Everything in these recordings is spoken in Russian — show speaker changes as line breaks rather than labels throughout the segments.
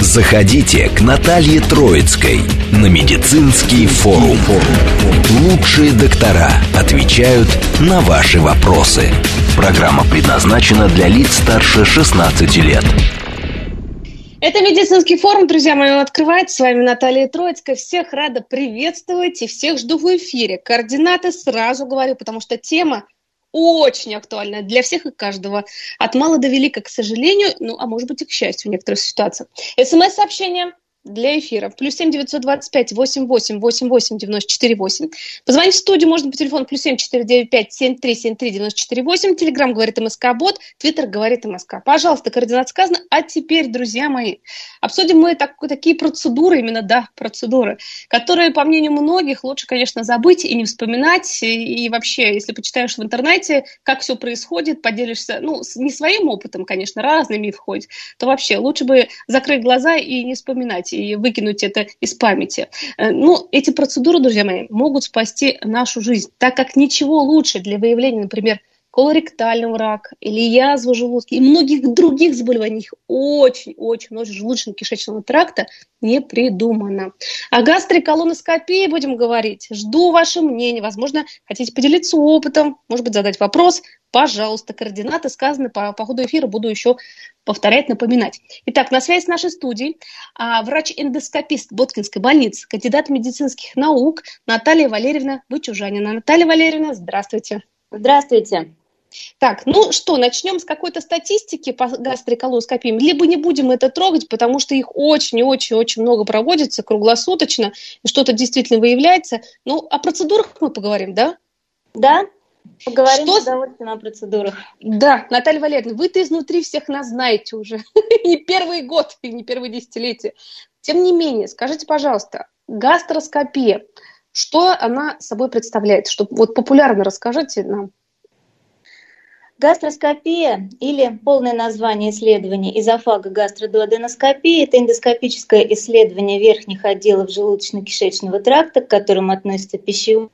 Заходите к Наталье Троицкой на медицинский форум. Лучшие доктора отвечают на ваши вопросы. Программа предназначена для лиц старше 16 лет.
Это медицинский форум, друзья мои, он открывается. С вами Наталья Троицкая. Всех рада приветствовать и всех жду в эфире. Координаты сразу говорю, потому что тема очень актуальная для всех и каждого. От мала до велика, к сожалению, ну, а может быть и к счастью в некоторых ситуациях. СМС-сообщение для эфира. Плюс семь девятьсот двадцать пять восемь восемь восемь восемь девяносто четыре восемь. Позвонить в студию можно по телефону плюс семь четыре девять пять семь три семь три девяносто четыре восемь. Телеграмм говорит МСК Бот, Твиттер говорит МСК. Пожалуйста, координат сказано. А теперь, друзья мои, обсудим мы так, такие процедуры, именно, да, процедуры, которые, по мнению многих, лучше, конечно, забыть и не вспоминать. И, и вообще, если почитаешь в интернете, как все происходит, поделишься, ну, не своим опытом, конечно, разными входит, то вообще лучше бы закрыть глаза и не вспоминать и выкинуть это из памяти. Э, ну, эти процедуры, друзья мои, могут спасти нашу жизнь, так как ничего лучше для выявления, например, колоректального рака или язвы желудка и многих других заболеваний, очень-очень много желудочно-кишечного тракта не придумано. О гастроколоноскопии будем говорить. Жду ваше мнение. Возможно, хотите поделиться опытом, может быть, задать вопрос. Пожалуйста, координаты сказаны по, по ходу эфира, буду еще повторять, напоминать. Итак, на связи с нашей студией а, врач-эндоскопист Боткинской больницы, кандидат медицинских наук Наталья Валерьевна Вычужанина. Наталья Валерьевна, здравствуйте.
Здравствуйте.
Так, ну что, начнем с какой-то статистики по гастроколоноскопии. Либо не будем это трогать, потому что их очень-очень-очень много проводится круглосуточно, и что-то действительно выявляется. Ну, о процедурах мы поговорим, да?
Да, поговорим что... с удовольствием о процедурах.
Да, Наталья Валерьевна, вы-то изнутри всех нас знаете уже. не первый год, и не первое десятилетие. Тем не менее, скажите, пожалуйста, гастроскопия, что она собой представляет? Что, вот популярно расскажите нам.
Гастроскопия или полное название исследования изофага гастродуоденоскопия – это эндоскопическое исследование верхних отделов желудочно-кишечного тракта, к которым относятся пищевод,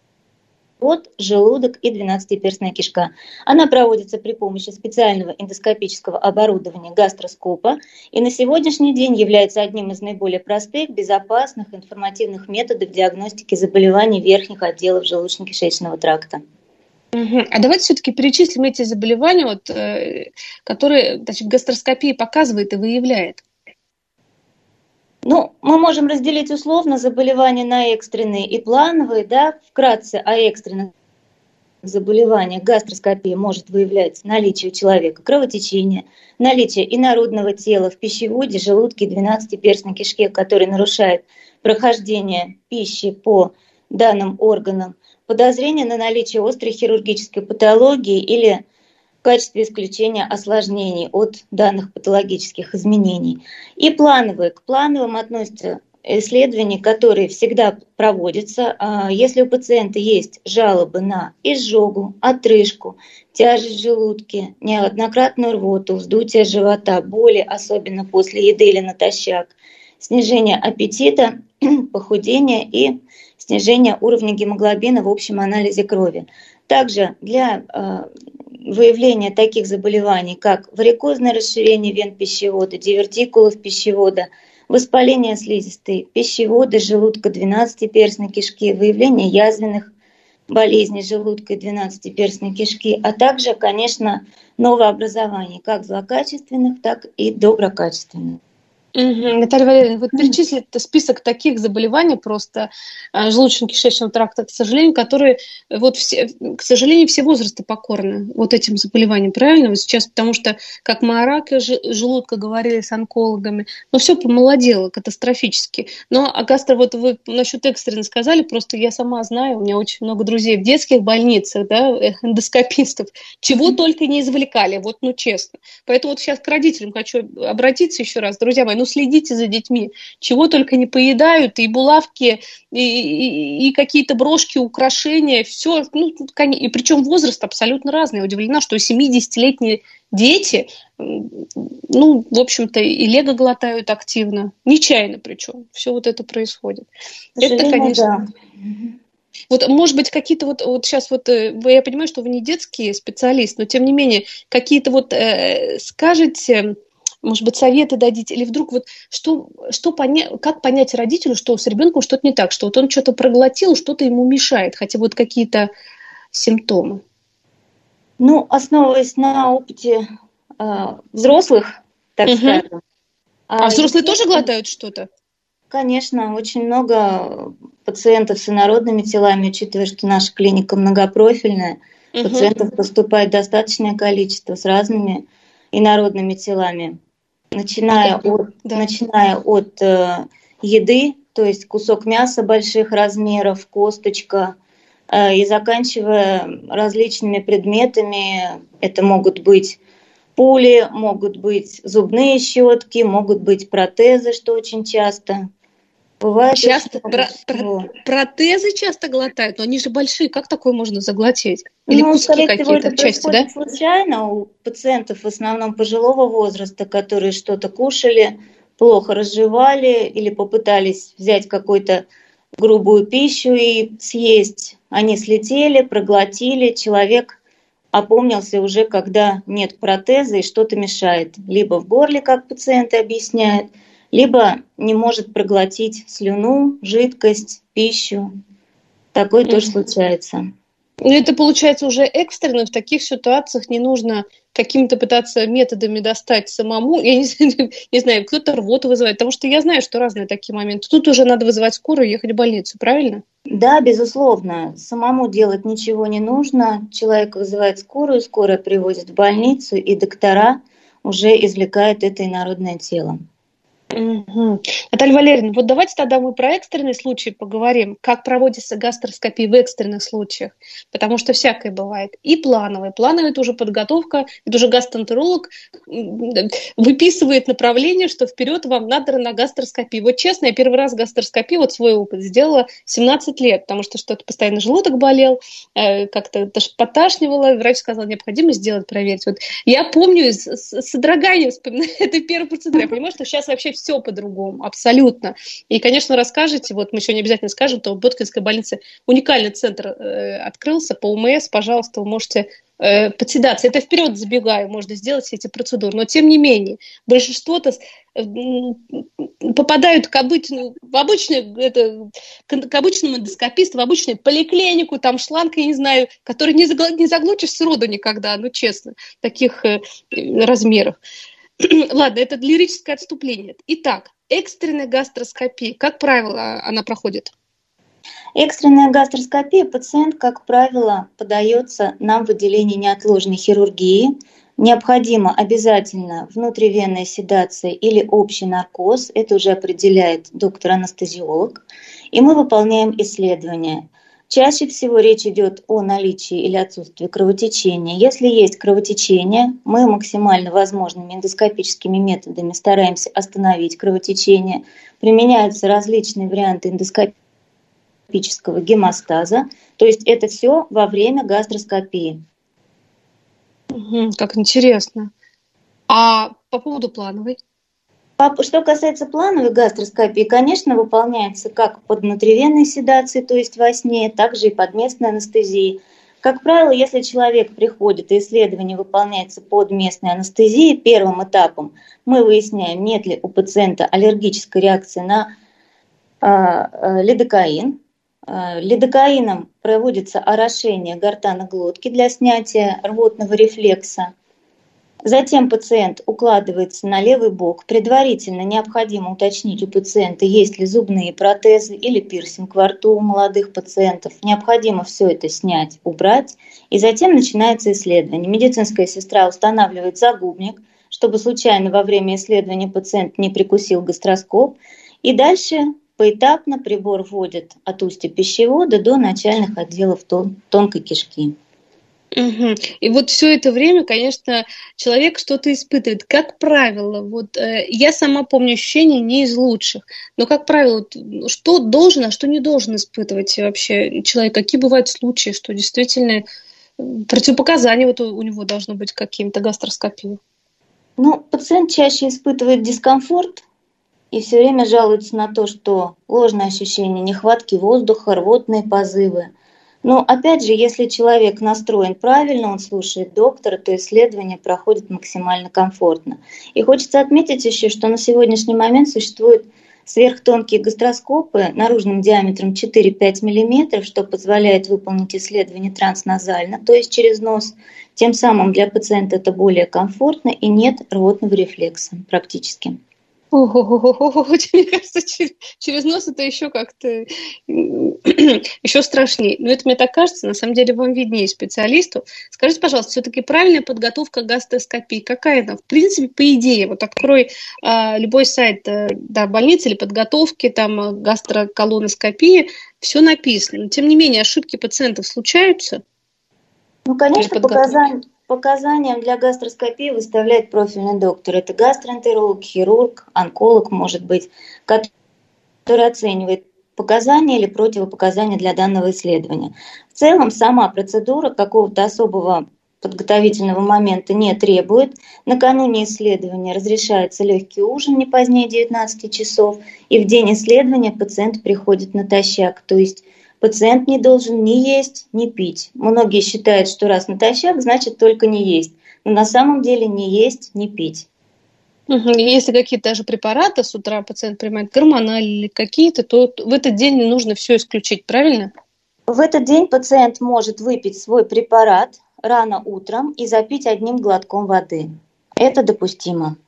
желудок и двенадцатиперстная кишка. Она проводится при помощи специального эндоскопического оборудования гастроскопа и на сегодняшний день является одним из наиболее простых, безопасных, информативных методов диагностики заболеваний верхних отделов желудочно-кишечного тракта.
А давайте все-таки перечислим эти заболевания, вот, э, которые значит, гастроскопия показывает и выявляет.
Ну, мы можем разделить условно заболевания на экстренные и плановые, да, вкратце о экстренных заболеваниях гастроскопия может выявлять наличие у человека кровотечения, наличие инородного тела в пищеводе, желудке, 12-перстной кишке, который нарушает прохождение пищи по данным органам, подозрение на наличие острой хирургической патологии или качестве исключения осложнений от данных патологических изменений. И плановые. К плановым относятся исследования, которые всегда проводятся, а, если у пациента есть жалобы на изжогу, отрыжку, тяжесть в желудке, неоднократную рвоту, вздутие живота, боли, особенно после еды или натощак, снижение аппетита, похудение и снижение уровня гемоглобина в общем анализе крови. Также для выявления таких заболеваний, как варикозное расширение вен пищевода, дивертикулов пищевода, воспаление слизистой пищевода, желудка 12-перстной кишки, выявление язвенных болезней желудка и 12-перстной кишки, а также, конечно, новообразований, как злокачественных, так и доброкачественных.
Угу. Наталья Валерьевна, вот перечислить список таких заболеваний просто а, желудочно-кишечного тракта, к сожалению, которые, вот все, к сожалению, все возрасты покорны вот этим заболеваниям, правильно? Вот сейчас, потому что, как мы о раке желудка говорили с онкологами, но все помолодело катастрофически. Но а гастро, вот вы насчет экстренно сказали, просто я сама знаю, у меня очень много друзей в детских больницах, да, эндоскопистов, чего только не извлекали, вот, ну, честно. Поэтому вот сейчас к родителям хочу обратиться еще раз, друзья мои, ну, ну следите за детьми. Чего только не поедают, и булавки, и, и, и какие-то брошки, украшения, все. Ну, и причем возраст абсолютно разный. Я удивлена, что 70-летние дети, ну, в общем-то, и лего глотают активно, нечаянно причем. Все вот это происходит. Это, конечно... Да. Вот, может быть, какие-то вот, вот сейчас вот, э, я понимаю, что вы не детский специалист, но тем не менее, какие-то вот э, скажете, может быть, советы дадите, или вдруг вот что, что понять, как понять родителю, что с ребенком что-то не так, что вот он что-то проглотил, что-то ему мешает, хотя вот какие-то симптомы.
Ну, основываясь на опыте э, взрослых, так угу. скажем.
А, а взрослые тоже глотают что-то?
Конечно, очень много пациентов с инородными телами, учитывая, что наша клиника многопрофильная, угу. пациентов поступает достаточное количество с разными инородными телами, начиная от, да. начиная от э, еды, то есть кусок мяса больших размеров, косточка, э, и заканчивая различными предметами. Это могут быть пули, могут быть зубные щетки, могут быть протезы, что очень часто.
Бывает часто про, про, протезы часто глотают, но они же большие, как такое можно заглотить? Или ну, куски какие-то части, да?
случайно у пациентов в основном пожилого возраста, которые что-то кушали, плохо разжевали или попытались взять какую-то грубую пищу и съесть. Они слетели, проглотили, человек опомнился уже, когда нет протеза и что-то мешает. Либо в горле, как пациенты объясняют, либо не может проглотить слюну, жидкость, пищу. Такое mm-hmm. тоже случается.
Ну, это получается уже экстренно, в таких ситуациях не нужно какими-то пытаться методами достать самому. Я не, не знаю, кто-то рвоту вызывает, потому что я знаю, что разные такие моменты. Тут уже надо вызывать скорую и ехать в больницу, правильно?
Да, безусловно. Самому делать ничего не нужно. Человек вызывает скорую, скорая привозит в больницу, и доктора уже извлекают это инородное тело.
Угу. Наталья Валерьевна, вот давайте тогда мы про экстренные случаи поговорим, как проводится гастроскопия в экстренных случаях, потому что всякое бывает. И плановое. Плановое – это уже подготовка, это уже гастроэнтеролог выписывает направление, что вперед вам надо на гастроскопию. Вот честно, я первый раз гастроскопию, вот свой опыт сделала 17 лет, потому что что-то постоянно желудок болел, э, как-то поташнивало, врач сказал, необходимо сделать, проверить. Вот я помню, с, с содроганием вспоминаю эту первую процедуру, я понимаю, что сейчас вообще все по-другому, абсолютно. И, конечно, расскажете, вот мы сегодня обязательно скажем, то в Боткинской больнице уникальный центр э, открылся по УМС, пожалуйста, вы можете э, подседаться. Это вперед забегаю, можно сделать все эти процедуры. Но, тем не менее, большинство-то э, попадают к, обычному, в обычную, это, к обычному эндоскописту, в обычную поликлинику, там шланг, я не знаю, который не, загл, не заглотишь сроду никогда, ну честно, таких э, размеров. Ладно, это лирическое отступление. Итак, экстренная гастроскопия, как правило, она проходит?
Экстренная гастроскопия пациент, как правило, подается нам в отделении неотложной хирургии. Необходимо обязательно внутривенная седация или общий наркоз, это уже определяет доктор-анестезиолог, и мы выполняем исследования. Чаще всего речь идет о наличии или отсутствии кровотечения. Если есть кровотечение, мы максимально возможными эндоскопическими методами стараемся остановить кровотечение. Применяются различные варианты эндоскопического гемостаза. То есть это все во время гастроскопии.
как интересно. А по поводу плановой?
Что касается плановой гастроскопии, конечно, выполняется как под внутривенной седацией, то есть во сне, также и под местной анестезией. Как правило, если человек приходит и исследование выполняется под местной анестезией, первым этапом мы выясняем, нет ли у пациента аллергической реакции на э, лидокаин. Э, лидокаином проводится орошение гортаноглотки для снятия рвотного рефлекса. Затем пациент укладывается на левый бок. Предварительно необходимо уточнить у пациента, есть ли зубные протезы или пирсинг во рту у молодых пациентов. Необходимо все это снять, убрать. И затем начинается исследование. Медицинская сестра устанавливает загубник, чтобы случайно во время исследования пациент не прикусил гастроскоп. И дальше поэтапно прибор вводит от устья пищевода до начальных отделов тон- тонкой кишки.
Угу. И вот все это время, конечно, человек что-то испытывает. Как правило, вот э, я сама помню ощущения не из лучших, но как правило, что должен, а что не должен испытывать вообще человек? Какие бывают случаи, что действительно противопоказания вот у, у него должно быть каким-то гастроскопии?
Ну, пациент чаще испытывает дискомфорт и все время жалуется на то, что ложное ощущение нехватки воздуха, рвотные позывы – но опять же, если человек настроен правильно, он слушает доктора, то исследование проходит максимально комфортно. И хочется отметить еще, что на сегодняшний момент существуют сверхтонкие гастроскопы наружным диаметром 4-5 мм, что позволяет выполнить исследование трансназально, то есть через нос. Тем самым для пациента это более комфортно и нет рвотного рефлекса практически.
Ого, мне кажется, через, нос это еще как-то еще страшнее. Но это мне так кажется, на самом деле вам виднее специалисту. Скажите, пожалуйста, все-таки правильная подготовка к гастроскопии, какая она? В принципе, по идее, вот открой а, любой сайт да, больницы или подготовки, там гастроколоноскопии, все написано. Но тем не менее, ошибки пациентов случаются?
Ну, конечно, показания Показаниям для гастроскопии выставляет профильный доктор. Это гастроэнтеролог, хирург, онколог, может быть, который оценивает показания или противопоказания для данного исследования. В целом сама процедура какого-то особого подготовительного момента не требует. Накануне исследования разрешается легкий ужин не позднее 19 часов, и в день исследования пациент приходит натощак, то есть Пациент не должен ни есть, ни пить. Многие считают, что раз натощак, значит только не есть. Но на самом деле не есть, не пить.
Если какие-то даже препараты с утра пациент принимает гормональные или какие-то, то в этот день не нужно все исключить, правильно?
В этот день пациент может выпить свой препарат рано утром и запить одним глотком воды. Это допустимо.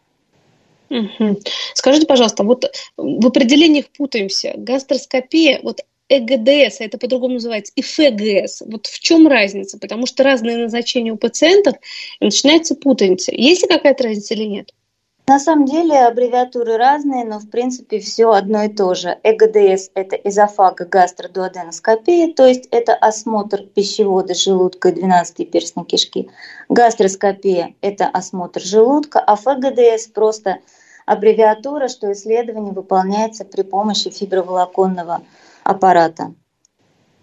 Угу. Скажите, пожалуйста, вот в определениях путаемся. Гастроскопия, вот ЭГДС, а это по-другому называется, и ФГС. Вот в чем разница? Потому что разные назначения у пациентов, и начинается путаница. Есть ли какая-то разница или нет?
На самом деле аббревиатуры разные, но в принципе все одно и то же. ЭГДС – это эзофагогастродуоденоскопия, то есть это осмотр пищевода, желудка и 12-перстной кишки. Гастроскопия – это осмотр желудка, а ФГДС – просто аббревиатура, что исследование выполняется при помощи фиброволоконного аппарата.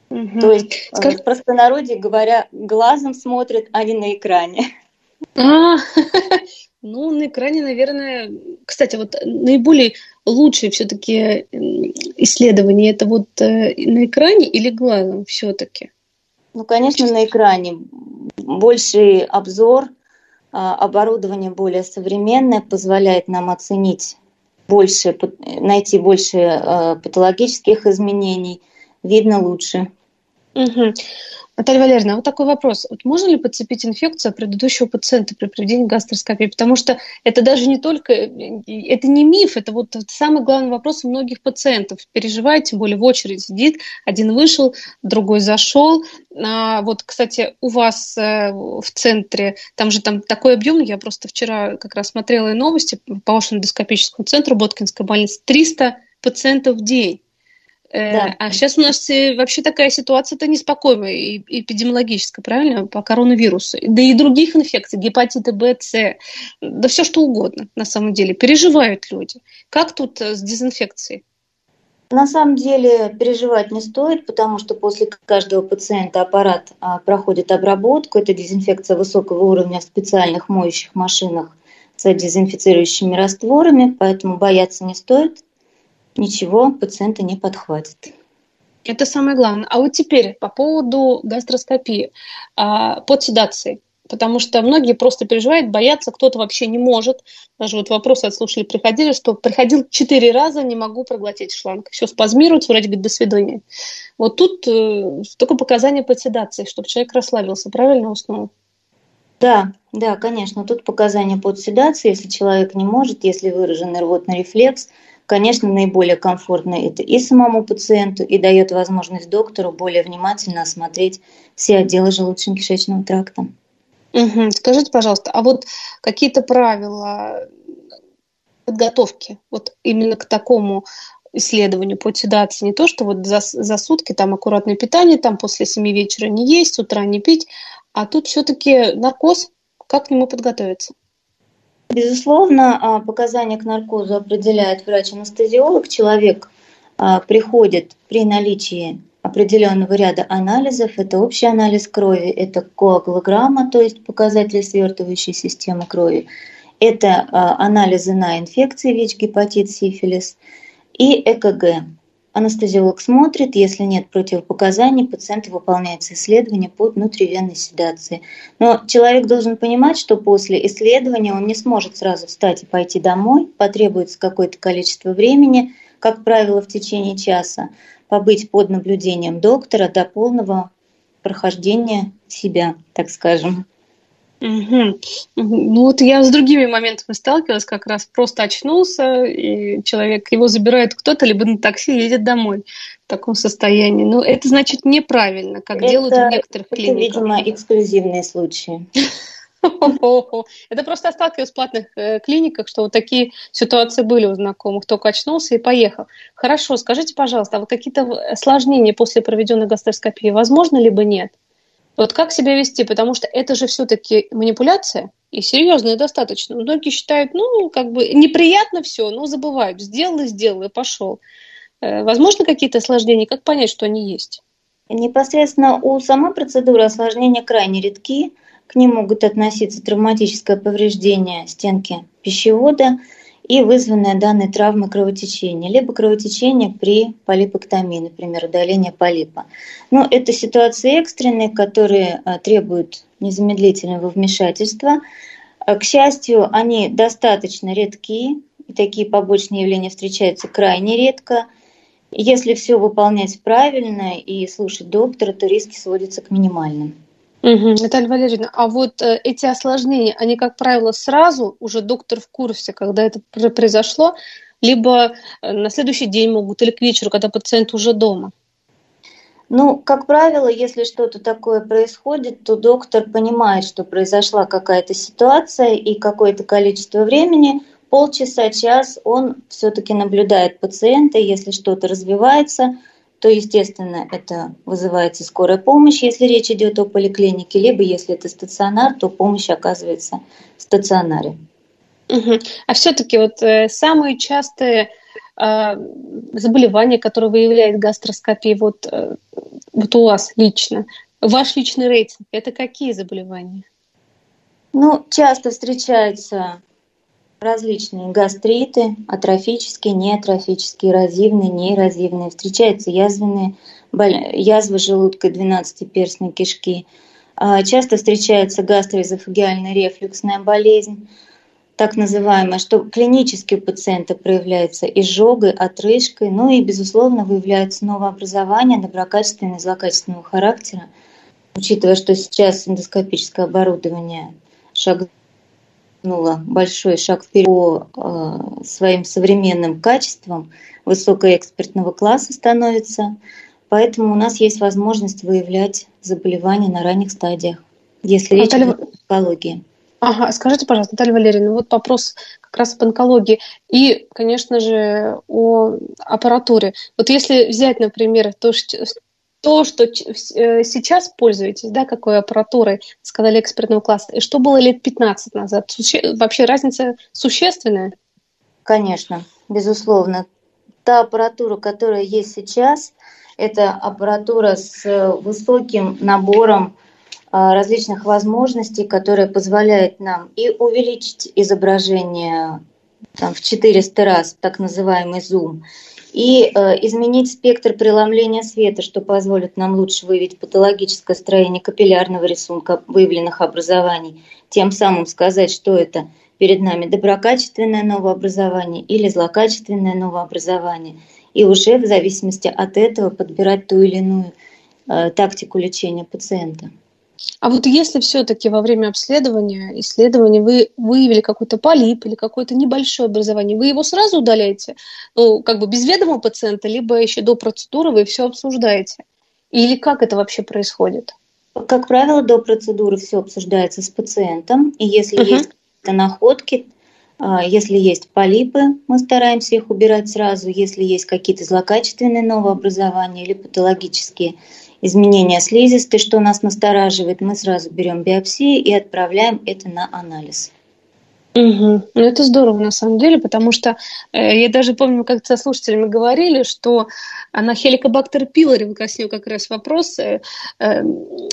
Угу. То есть, э, Скажи... в простонародье говоря, глазом смотрят, а не на экране.
А, ну, на экране, наверное, кстати, вот наиболее лучшие все-таки исследования это вот э, на экране или глазом все-таки?
Ну, конечно, на экране. Больший обзор, а, оборудование более современное позволяет нам оценить больше, найти больше э, патологических изменений, видно лучше.
Угу. Наталья Валерьевна, вот такой вопрос. Вот можно ли подцепить инфекцию предыдущего пациента при проведении гастроскопии? Потому что это даже не только, это не миф, это вот самый главный вопрос у многих пациентов. Переживает, тем более в очередь сидит, один вышел, другой зашел. А вот, кстати, у вас э, в центре, там же там такой объем, я просто вчера как раз смотрела и новости по вашему эндоскопическому центру Боткинской больницы, 300 пациентов в день. Э, да. А сейчас у нас э, вообще такая ситуация-то неспокойная, эпидемиологическая, правильно, по коронавирусу. Да и других инфекций, гепатиты Б, С, да все что угодно, на самом деле. Переживают люди. Как тут э, с дезинфекцией?
На самом деле переживать не стоит, потому что после каждого пациента аппарат а, проходит обработку. Это дезинфекция высокого уровня в специальных моющих машинах с дезинфицирующими растворами, поэтому бояться не стоит ничего пациента не подхватит.
Это самое главное. А вот теперь по поводу гастроскопии а, под седацией. Потому что многие просто переживают, боятся, кто-то вообще не может. Даже вот вопросы отслушали, приходили, что приходил четыре раза, не могу проглотить шланг. Все спазмируется, врач говорит, до свидания. Вот тут э, только показания под седацией, чтобы человек расслабился, правильно уснул?
Да, да, конечно. Тут показания под седацией, если человек не может, если выражен рвотный рефлекс – конечно, наиболее комфортно это и самому пациенту, и дает возможность доктору более внимательно осмотреть все отделы желудочно-кишечного тракта.
Угу. Скажите, пожалуйста, а вот какие-то правила подготовки вот именно к такому исследованию по седации. Не то, что вот за, за сутки там аккуратное питание, там после 7 вечера не есть, с утра не пить, А тут все-таки наркоз. Как к нему подготовиться?
Безусловно, а, показания к наркозу определяет врач-анестезиолог. Человек а, приходит при наличии определенного ряда анализов. Это общий анализ крови, это коагулограмма, то есть показатели свертывающей системы крови. Это а, анализы на инфекции ВИЧ, гепатит, сифилис и ЭКГ. Анестезиолог смотрит, если нет противопоказаний, пациент выполняется исследование под внутривенной седацией. Но человек должен понимать, что после исследования он не сможет сразу встать и пойти домой, потребуется какое-то количество времени, как правило, в течение часа, побыть под наблюдением доктора до полного прохождения себя, так скажем.
Угу. Ну вот я с другими моментами сталкивалась, как раз просто очнулся, и человек, его забирает кто-то, либо на такси едет домой в таком состоянии. Но это значит неправильно, как это, делают в некоторых
это,
клиниках.
Это, видимо, эксклюзивные случаи.
Это просто я сталкивалась в платных э, клиниках, что вот такие ситуации были у знакомых. Только очнулся и поехал. Хорошо, скажите, пожалуйста, а вот какие-то осложнения после проведенной гастроскопии возможно либо нет? Вот как себя вести? Потому что это же все-таки манипуляция, и серьезная достаточно. Многие считают, ну, как бы неприятно все, но забывают. Сделал и сделал, и пошел. Э, возможно, какие-то осложнения? Как понять, что они есть?
Непосредственно у самой процедуры осложнения крайне редки. К ним могут относиться травматическое повреждение стенки пищевода – и вызванное данной травмой кровотечение, либо кровотечение при полипэктомии, например, удаление полипа. Но это ситуации экстренные, которые а, требуют незамедлительного вмешательства. А, к счастью, они достаточно редки, и такие побочные явления встречаются крайне редко. Если все выполнять правильно и слушать доктора, то риски сводятся к минимальным.
Угу. Наталья Валерьевна, а вот э, эти осложнения, они, как правило, сразу, уже доктор в курсе, когда это произошло, либо э, на следующий день могут, или к вечеру, когда пациент уже дома?
Ну, как правило, если что-то такое происходит, то доктор понимает, что произошла какая-то ситуация и какое-то количество времени, полчаса, час, он все-таки наблюдает пациента, если что-то развивается – то, естественно, это вызывается скорая помощь, если речь идет о поликлинике, либо если это стационар, то помощь оказывается в стационаре.
Угу. А все-таки вот э, самые частые э, заболевания, которые выявляет гастроскопия, вот, э, вот у вас лично, ваш личный рейтинг, это какие заболевания?
Ну, часто встречаются различные гастриты, атрофические, неатрофические, эрозивные, неэрозивные. Встречаются язвенные, язвы желудка, 12-перстной кишки. А, часто встречается гастроэзофагиальная рефлюксная болезнь, так называемая, что клинически у пациента проявляется изжогой, отрыжкой, ну и, безусловно, выявляется новообразование доброкачественного и злокачественного характера. Учитывая, что сейчас эндоскопическое оборудование шагнуло сделала большой шаг вперед по э, своим современным качествам, высокоэкспертного класса становится. Поэтому у нас есть возможность выявлять заболевания на ранних стадиях, если речь идет о онкологии.
Ага, скажите, пожалуйста, Наталья Валерьевна, вот вопрос как раз об онкологии и, конечно же, о аппаратуре. Вот если взять, например, то, то, что э, сейчас пользуетесь, да, какой аппаратурой, сказали, экспертного класса, и что было лет 15 назад? Суще... Вообще разница существенная?
Конечно, безусловно. Та аппаратура, которая есть сейчас, это аппаратура с высоким набором а, различных возможностей, которая позволяет нам и увеличить изображение там, в 400 раз, так называемый зум, и э, изменить спектр преломления света, что позволит нам лучше выявить патологическое строение капиллярного рисунка выявленных образований, тем самым сказать, что это перед нами доброкачественное новообразование или злокачественное новообразование, и уже в зависимости от этого подбирать ту или иную э, тактику лечения пациента.
А вот если все-таки во время обследования, исследования вы выявили какой-то полип или какое-то небольшое образование, вы его сразу удаляете, ну, как бы без ведома пациента, либо еще до процедуры вы все обсуждаете? Или как это вообще происходит?
Как правило, до процедуры все обсуждается с пациентом, и если uh-huh. есть какие-то находки, а, если есть полипы, мы стараемся их убирать сразу. Если есть какие-то злокачественные новообразования или патологические изменения слизистой, что нас настораживает, мы сразу берем биопсии и отправляем это на анализ.
Угу. Ну, это здорово, на самом деле, потому что э, я даже помню, как со слушателями говорили, что на хеликобактер пилори, выяснил как раз вопрос, э, э,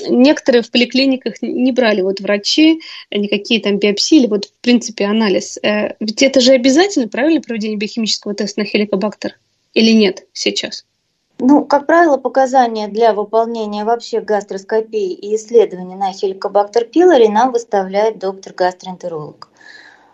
некоторые в поликлиниках не брали вот врачи никакие там биопсии или вот в принципе анализ. Э, ведь это же обязательно, правильно, проведение биохимического теста на хеликобактер или нет сейчас?
Ну, как правило, показания для выполнения вообще гастроскопии и исследований на хеликобактер пилори нам выставляет доктор-гастроэнтеролог.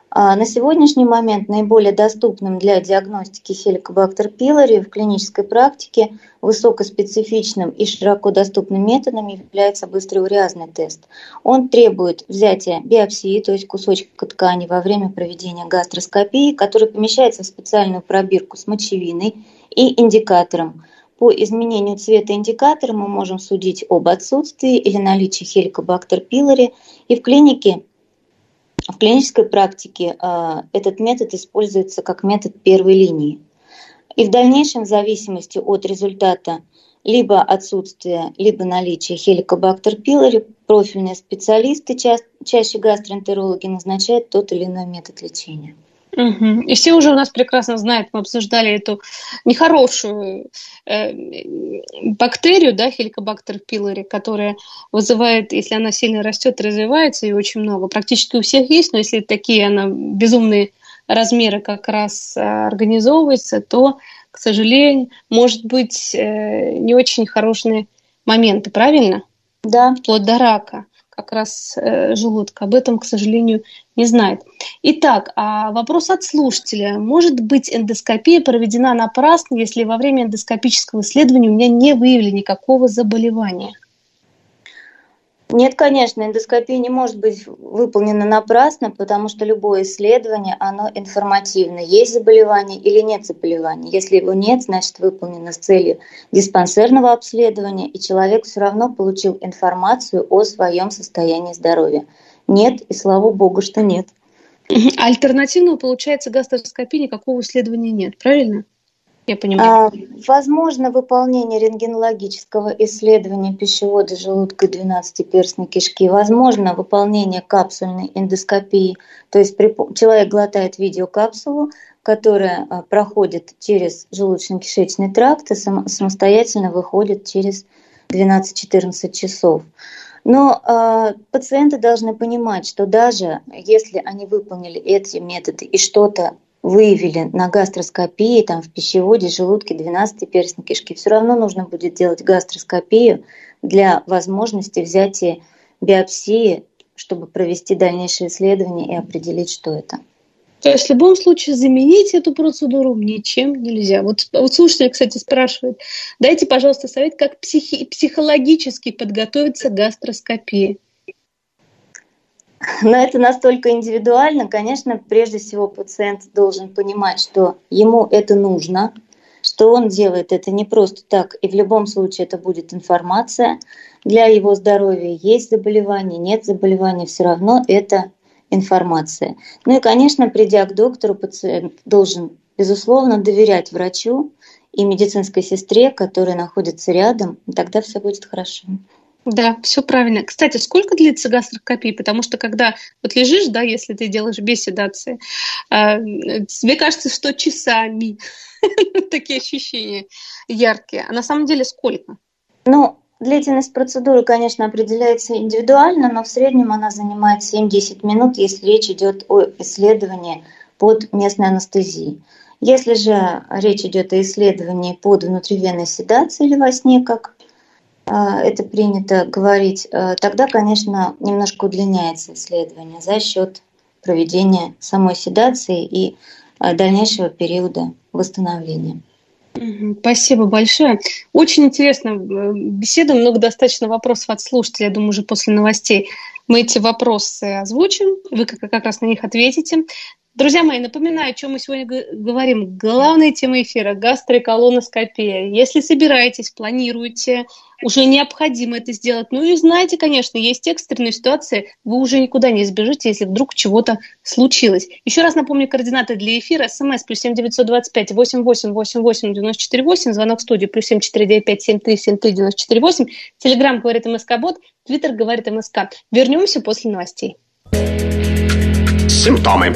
А на сегодняшний момент наиболее доступным для диагностики хеликобактер пилори в клинической практике высокоспецифичным и широко доступным методом является быстроуреазный тест. Он требует взятия биопсии, то есть кусочка ткани во время проведения гастроскопии, который помещается в специальную пробирку с мочевиной и индикатором. По изменению цвета индикатора мы можем судить об отсутствии или наличии хеликобактер пилори. И в клинике в клинической практике а, этот метод используется как метод первой линии. И в дальнейшем, в зависимости от результата либо отсутствия, либо наличия хеликобактер пилори, профильные специалисты, ча чаще гастроэнтерологи, назначают тот или иной метод лечения.
Угу. И все уже у нас прекрасно знают, мы обсуждали эту нехорошую э, бактерию, да, хеликобактер пилори, которая вызывает, если она сильно растет, развивается, и очень много. Практически у всех есть, но если такие она безумные размеры как раз э, организовывается, то, к сожалению, может быть э, не очень хорошие моменты, правильно?
Да.
Вплоть до рака как раз э, желудка. Об этом, к сожалению, не знает. Итак, а вопрос от слушателя. Может быть эндоскопия проведена напрасно, если во время эндоскопического исследования у меня не выявили никакого заболевания?
Нет, конечно, эндоскопия не может быть выполнена напрасно, потому что любое исследование, оно информативно. Есть заболевание или нет заболевания. Если его нет, значит выполнено с целью диспансерного обследования, и человек все равно получил информацию о своем состоянии здоровья. Нет, и слава богу, что нет.
Альтернативного, получается, гастроскопии никакого исследования нет, правильно? Я понимаю. А,
возможно выполнение рентгенологического исследования пищевода, желудка и двенадцатиперстной кишки. Возможно выполнение капсульной эндоскопии. То есть человек глотает видеокапсулу, которая а, проходит через желудочно-кишечный тракт и сам, самостоятельно выходит через 12-14 часов. Но э, пациенты должны понимать, что даже если они выполнили эти методы и что-то выявили на гастроскопии, там в пищеводе, желудке, 12-перстной кишки, все равно нужно будет делать гастроскопию для возможности взятия биопсии, чтобы провести дальнейшее исследование и определить, что это.
То есть в любом случае заменить эту процедуру ничем нельзя. Вот, вот слушатель, кстати, спрашивает, дайте, пожалуйста, совет, как психи- психологически подготовиться к гастроскопии.
Но это настолько индивидуально, конечно, прежде всего пациент должен понимать, что ему это нужно, что он делает это не просто так, и в любом случае это будет информация для его здоровья. Есть заболевание, нет заболевания, все равно это информация. Ну и, конечно, придя к доктору, пациент должен, безусловно, доверять врачу и медицинской сестре, которая находится рядом, тогда все будет хорошо.
Да, все правильно. Кстати, сколько длится гастроскопия? Потому что когда вот лежишь, да, если ты делаешь без седации, э, тебе кажется, что часами такие ощущения яркие. А на самом деле сколько?
Ну, длительность процедуры, конечно, определяется индивидуально, но в среднем она занимает 7-10 минут, если речь идет о исследовании под местной анестезией. Если же речь идет о исследовании под внутривенной седацией или во сне, как это принято говорить, а, тогда, конечно, немножко удлиняется исследование за счет проведения самой седации и а, дальнейшего периода восстановления.
Спасибо большое. Очень интересно э, беседа, много достаточно вопросов от слушателей. Я думаю, уже после новостей мы эти вопросы озвучим, вы как раз на них ответите. Друзья мои, напоминаю, о чем мы сегодня говорим. Главная тема эфира – гастроколоноскопия. Если собираетесь, планируете, уже необходимо это сделать. Ну и знаете, конечно, есть экстренные ситуации, вы уже никуда не избежите, если вдруг чего-то случилось. Еще раз напомню координаты для эфира. СМС плюс семь девятьсот двадцать пять восемь восемь восемь восемь девяносто четыре восемь. Звонок в студию плюс семь четыре девять пять семь три семь три девяносто четыре восемь. Телеграмм говорит МСК Бот, Твиттер говорит МСК. Вернемся после новостей.
Симптомы.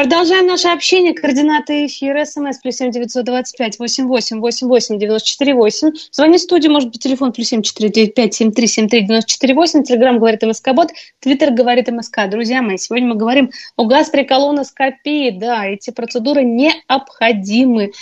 Продолжаем наше общение. Координаты эфира. СМС плюс семь девятьсот двадцать пять восемь восемь восемь восемь девяносто четыре восемь. Звони в студию, может быть, телефон плюс семь четыре девять пять семь три семь три девяносто четыре восемь. Телеграмм говорит МСК Бот. Твиттер говорит МСК. Друзья мои, сегодня мы говорим о гастроколоноскопии. Да, эти процедуры необходимы.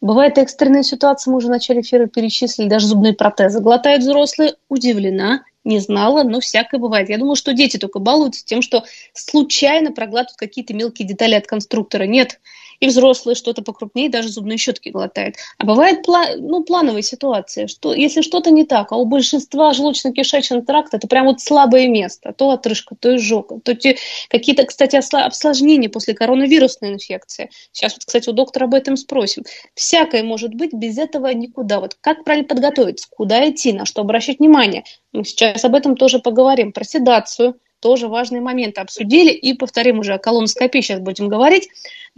Бывает экстренная ситуация, мы уже в начале эфира перечислили, даже зубные протезы глотают взрослые. Удивлена, не знала, но всякое бывает. Я думаю, что дети только балуются тем, что случайно проглатывают какие-то мелкие детали от конструктора. Нет, и взрослые что-то покрупнее, даже зубные щетки глотают. А бывает ну, плановая ситуация, что если что-то не так, а у большинства желудочно-кишечного тракта это прям вот слабое место, то отрыжка, то изжога, то те, какие-то, кстати, осложнения после коронавирусной инфекции. Сейчас вот, кстати, у доктора об этом спросим. Всякое может быть, без этого никуда. Вот как правильно подготовиться, куда идти, на что обращать внимание. Мы сейчас об этом тоже поговорим. Про седацию, тоже важные моменты обсудили. И повторим уже о колоноскопии сейчас будем говорить.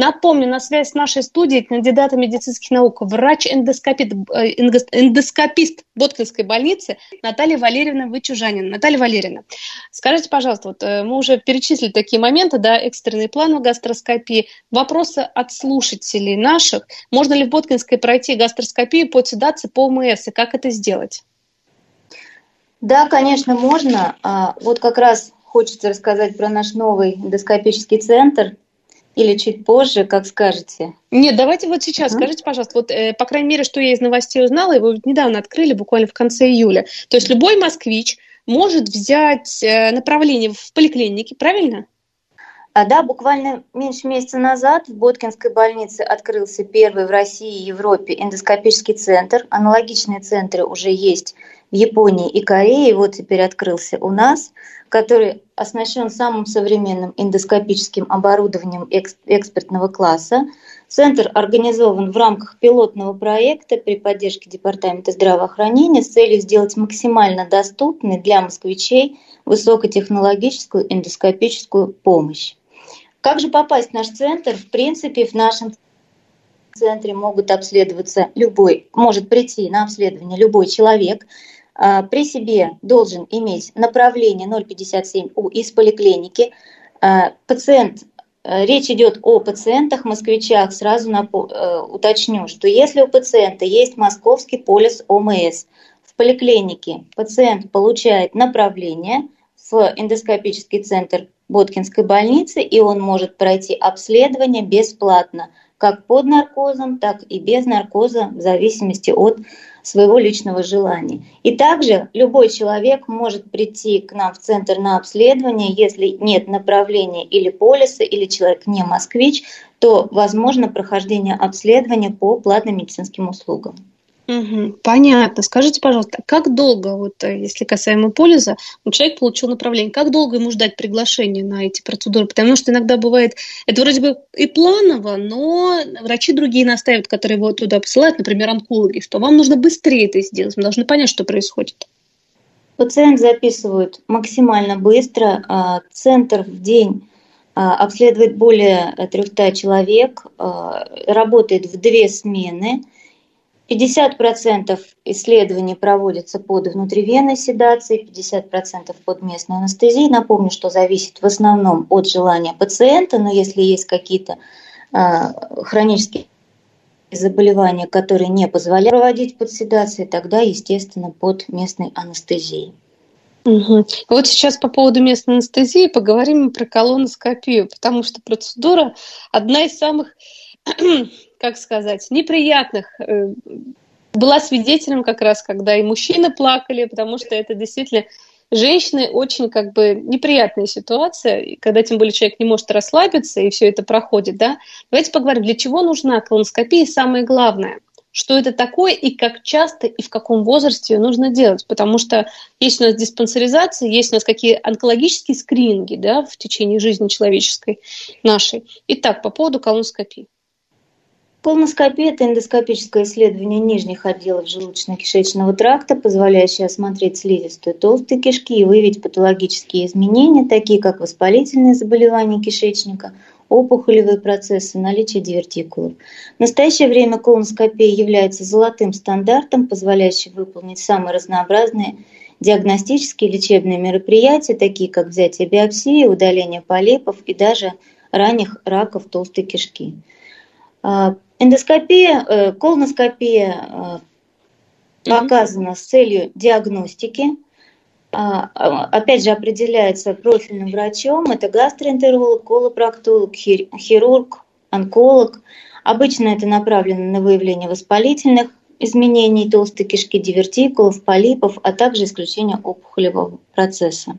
Напомню, на связь с нашей студией кандидата медицинских наук, врач-эндоскопист, э, эндоскопист Боткинской больницы Наталья Валерьевна Вычужанина. Наталья Валерьевна, скажите, пожалуйста, вот э, мы уже перечислили такие моменты, да, экстренный план в гастроскопии. Вопросы от слушателей наших. Можно ли в Боткинской пройти гастроскопию по седации по ОМС и как это сделать?
Да, конечно, можно. А, вот как раз хочется рассказать про наш новый эндоскопический центр или чуть позже, как скажете?
Нет, давайте вот сейчас. Mm-hmm. Скажите, пожалуйста, вот, э, по крайней мере, что я из новостей узнала, его недавно открыли, буквально в конце июля. То есть любой москвич может взять э, направление в поликлинике, правильно?
А, да, буквально меньше месяца назад в Боткинской больнице открылся первый в России и Европе эндоскопический центр. Аналогичные центры уже есть в Японии и Корее. Вот теперь открылся у нас который оснащен самым современным эндоскопическим оборудованием экспертного класса. Центр организован в рамках пилотного проекта при поддержке Департамента здравоохранения с целью сделать максимально доступной для москвичей высокотехнологическую эндоскопическую помощь. Как же попасть в наш центр? В принципе, в нашем центре могут обследоваться любой, может прийти на обследование любой человек – при себе должен иметь направление 057У из поликлиники. А, пациент, э, речь идет о пациентах, москвичах, сразу э, уточню, что если у пациента есть московский полис ОМС, в поликлинике пациент получает направление в эндоскопический центр Боткинской больницы, и он может пройти обследование бесплатно, как под наркозом, так и без наркоза, в зависимости от своего личного желания. И также любой человек может прийти к нам в центр на обследование, если нет направления или полиса, или человек не москвич, то возможно прохождение обследования по платным медицинским услугам.
Понятно. Скажите, пожалуйста, как долго, вот э, если касаемо полиза, вот человек получил направление, как долго ему ждать приглашения на эти процедуры? Потому что иногда бывает, это вроде бы и планово, но врачи другие настаивают, которые его туда посылают, например, онкологи, что вам нужно быстрее это сделать, мы должны понять, что происходит.
Пациент записывают максимально быстро. А, центр в день а, обследует более 300 человек, а, работает в две смены – 50% исследований проводятся под внутривенной седацией, 50% под местной анестезией. Напомню, что зависит в основном от желания пациента, но если есть какие-то э, хронические заболевания, которые не позволяют проводить под седацией, тогда, естественно, под местной анестезией.
Угу. Вот сейчас по поводу местной анестезии поговорим про колоноскопию, потому что процедура одна из самых как сказать, неприятных. Э, была свидетелем как раз, когда и мужчины плакали, потому что это действительно женщины очень как бы неприятная ситуация, когда тем более человек не может расслабиться, и все это проходит, да. Давайте поговорим, для чего нужна колоноскопия, и самое главное, что это такое и как часто и в каком возрасте ее нужно делать, потому что есть у нас диспансеризация, есть у нас какие онкологические скрининги да, в течение жизни человеческой нашей. Итак, по поводу колоноскопии.
Колоноскопия – это эндоскопическое исследование нижних отделов желудочно-кишечного тракта, позволяющее осмотреть слизистую толстой кишки и выявить патологические изменения, такие как воспалительные заболевания кишечника, опухолевые процессы, наличие дивертикулов. В настоящее время колоноскопия является золотым стандартом, позволяющим выполнить самые разнообразные диагностические и лечебные мероприятия, такие как взятие биопсии, удаление полипов и даже ранних раков толстой кишки. Эндоскопия, э, колоноскопия э, показана с целью диагностики. А, а, опять же, определяется профильным врачом. Это гастроэнтеролог, колопроктолог, хирург, онколог. Обычно это направлено на выявление воспалительных изменений толстой кишки, дивертикулов, полипов, а также исключение опухолевого процесса.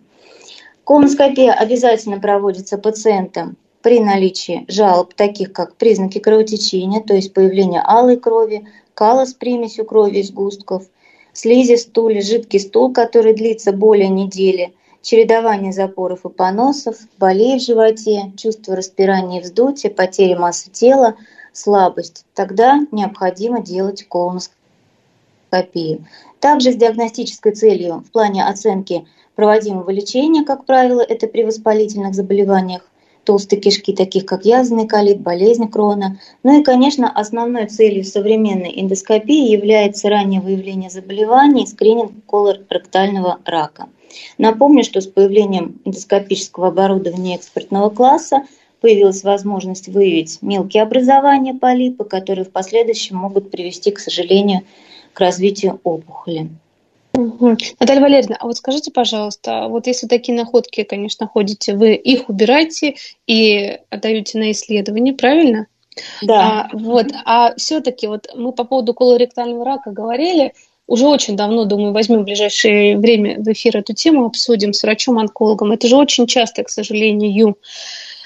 Колоноскопия обязательно проводится пациентам при наличии жалоб, таких как признаки кровотечения, то есть появление алой крови, кала с примесью крови из густков, слизи в стуле, жидкий стул, который длится более недели, чередование запоров и поносов, болей в животе, чувство распирания и вздутия, потеря массы тела, слабость. Тогда необходимо делать колоноскопию. Также с диагностической целью в плане оценки проводимого лечения, как правило, это при воспалительных заболеваниях, толстой кишки, таких как язвенный колит, болезнь Крона. Ну и, конечно, основной целью современной эндоскопии является раннее выявление заболеваний скрининг колоректального рака. Напомню, что с появлением эндоскопического оборудования экспертного класса появилась возможность выявить мелкие образования полипа, которые в последующем могут привести, к сожалению, к развитию опухоли.
Угу. Наталья Валерьевна, а вот скажите, пожалуйста, вот если такие находки, конечно, ходите, вы их убираете и отдаете на исследование, правильно?
Да.
А, вот, а все-таки вот мы по поводу колоректального рака говорили, уже очень давно, думаю, возьмем в ближайшее время в эфир эту тему, обсудим с врачом-онкологом. Это же очень часто, к сожалению,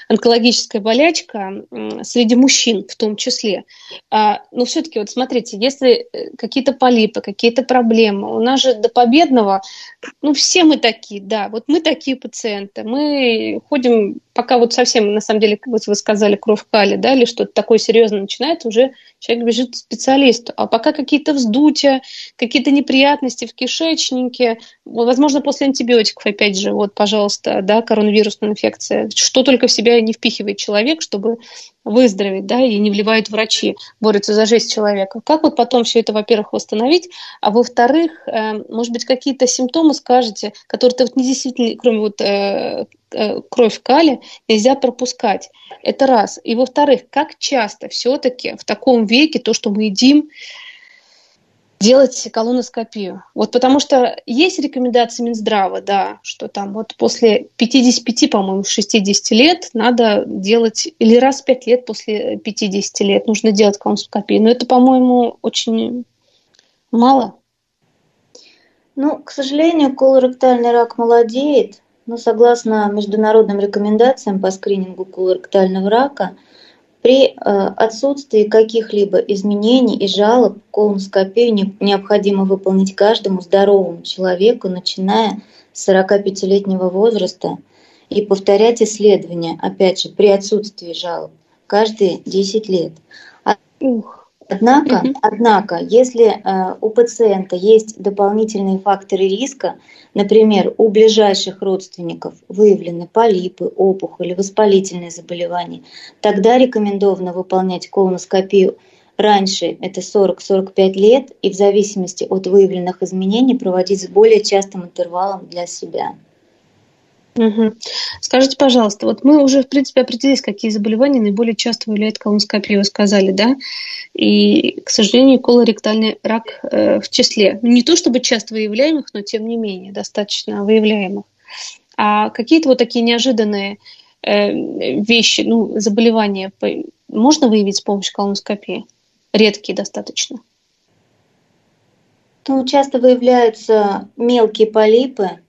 онкологическая болячка среди мужчин в том числе. А, но все-таки вот смотрите, если э, какие-то полипы, какие-то проблемы, у нас же до победного, ну все мы такие, да, вот мы такие пациенты, мы ходим, пока вот совсем, на самом деле, вот вы сказали, кровь кали, да, или что-то такое серьезное начинается, уже человек бежит к специалисту. А пока какие-то вздутия, какие-то неприятности в кишечнике, возможно, после антибиотиков, опять же, вот, пожалуйста, да, коронавирусная инфекция, что только в себя не впихивает человек, чтобы выздороветь, да, и не вливают врачи, борются за жизнь человека. Как вот потом все это, во-первых, восстановить, а во-вторых, э, может быть, какие-то симптомы скажете, которые вот не действительно, кроме вот э, э, кровь кали, нельзя пропускать. Это раз. И во-вторых, как часто все-таки в таком веке то, что мы едим, делать колоноскопию. Вот потому что есть рекомендации Минздрава, да, что там вот после 55, по-моему, 60 лет надо делать, или раз в 5 лет после 50 лет нужно делать колоноскопию. Но это, по-моему, очень мало.
Ну, к сожалению, колоректальный рак молодеет, но согласно международным рекомендациям по скринингу колоректального рака, при э, отсутствии каких-либо изменений и жалоб колоноскопию необходимо выполнить каждому здоровому человеку, начиная с 45-летнего возраста, и повторять исследования, опять же, при отсутствии жалоб, каждые 10 лет. Ух. Однако, mm-hmm. однако, если э, у пациента есть дополнительные факторы риска, например, у ближайших родственников выявлены полипы, опухоли, воспалительные заболевания, тогда рекомендовано выполнять колоноскопию раньше, это 40-45 лет, и в зависимости от выявленных изменений проводить с более частым интервалом для себя.
Угу. Скажите, пожалуйста, вот мы уже, в принципе, определились, какие заболевания наиболее часто выявляют колоноскопию, вы сказали, да? И, к сожалению, колоректальный рак э, в числе. Ну, не то чтобы часто выявляемых, но тем не менее достаточно выявляемых. А какие-то вот такие неожиданные э, вещи, ну, заболевания можно выявить с помощью колоноскопии? Редкие достаточно.
Ну, часто выявляются мелкие полипы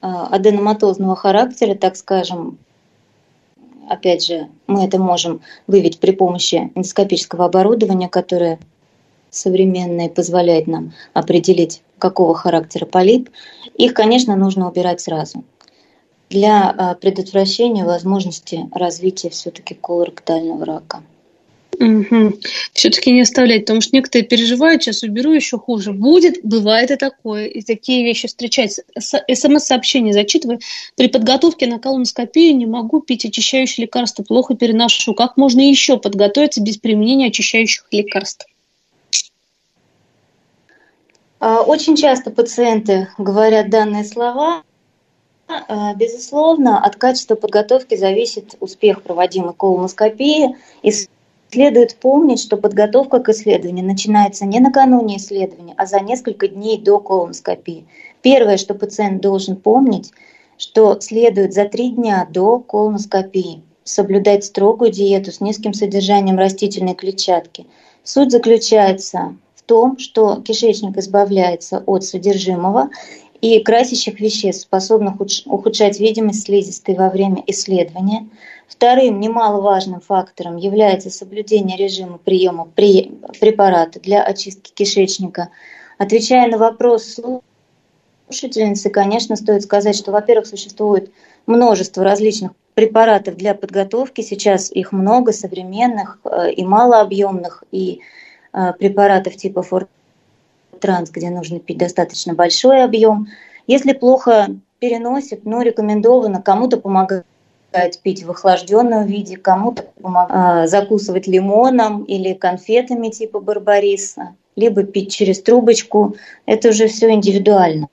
аденоматозного характера, так скажем. Опять же, мы это можем выявить при помощи эндоскопического оборудования, которое современное позволяет нам определить, какого характера полип. Их, конечно, нужно убирать сразу для а, предотвращения возможности развития все-таки колоректального рака.
Угу. Все-таки не оставлять, потому что некоторые переживают, сейчас уберу еще хуже. Будет, бывает и такое. И такие вещи встречаются. СМС-сообщение зачитываю. При подготовке на колоноскопию не могу пить очищающие лекарства, плохо переношу. Как можно еще подготовиться без применения очищающих лекарств?
А, очень часто пациенты говорят данные слова. А, безусловно, от качества подготовки зависит успех проводимой колоноскопии. И Следует помнить, что подготовка к исследованию начинается не накануне исследования, а за несколько дней до колоноскопии. Первое, что пациент должен помнить, что следует за три дня до колоноскопии соблюдать строгую диету с низким содержанием растительной клетчатки. Суть заключается в том, что кишечник избавляется от содержимого и красящих веществ, способных ухудшать видимость слизистой во время исследования – Вторым немаловажным фактором является соблюдение режима приема препарата для очистки кишечника. Отвечая на вопрос слушательницы, конечно, стоит сказать, что, во-первых, существует множество различных препаратов для подготовки. Сейчас их много, современных э, и малообъемных, и э, препаратов типа Фортранс, где нужно пить достаточно большой объем. Если плохо переносит, ну, рекомендовано кому-то помогать помогает пить в охлажденном виде, кому-то помогает закусывать лимоном или конфетами типа барбариса, либо пить через трубочку. Это уже все индивидуально.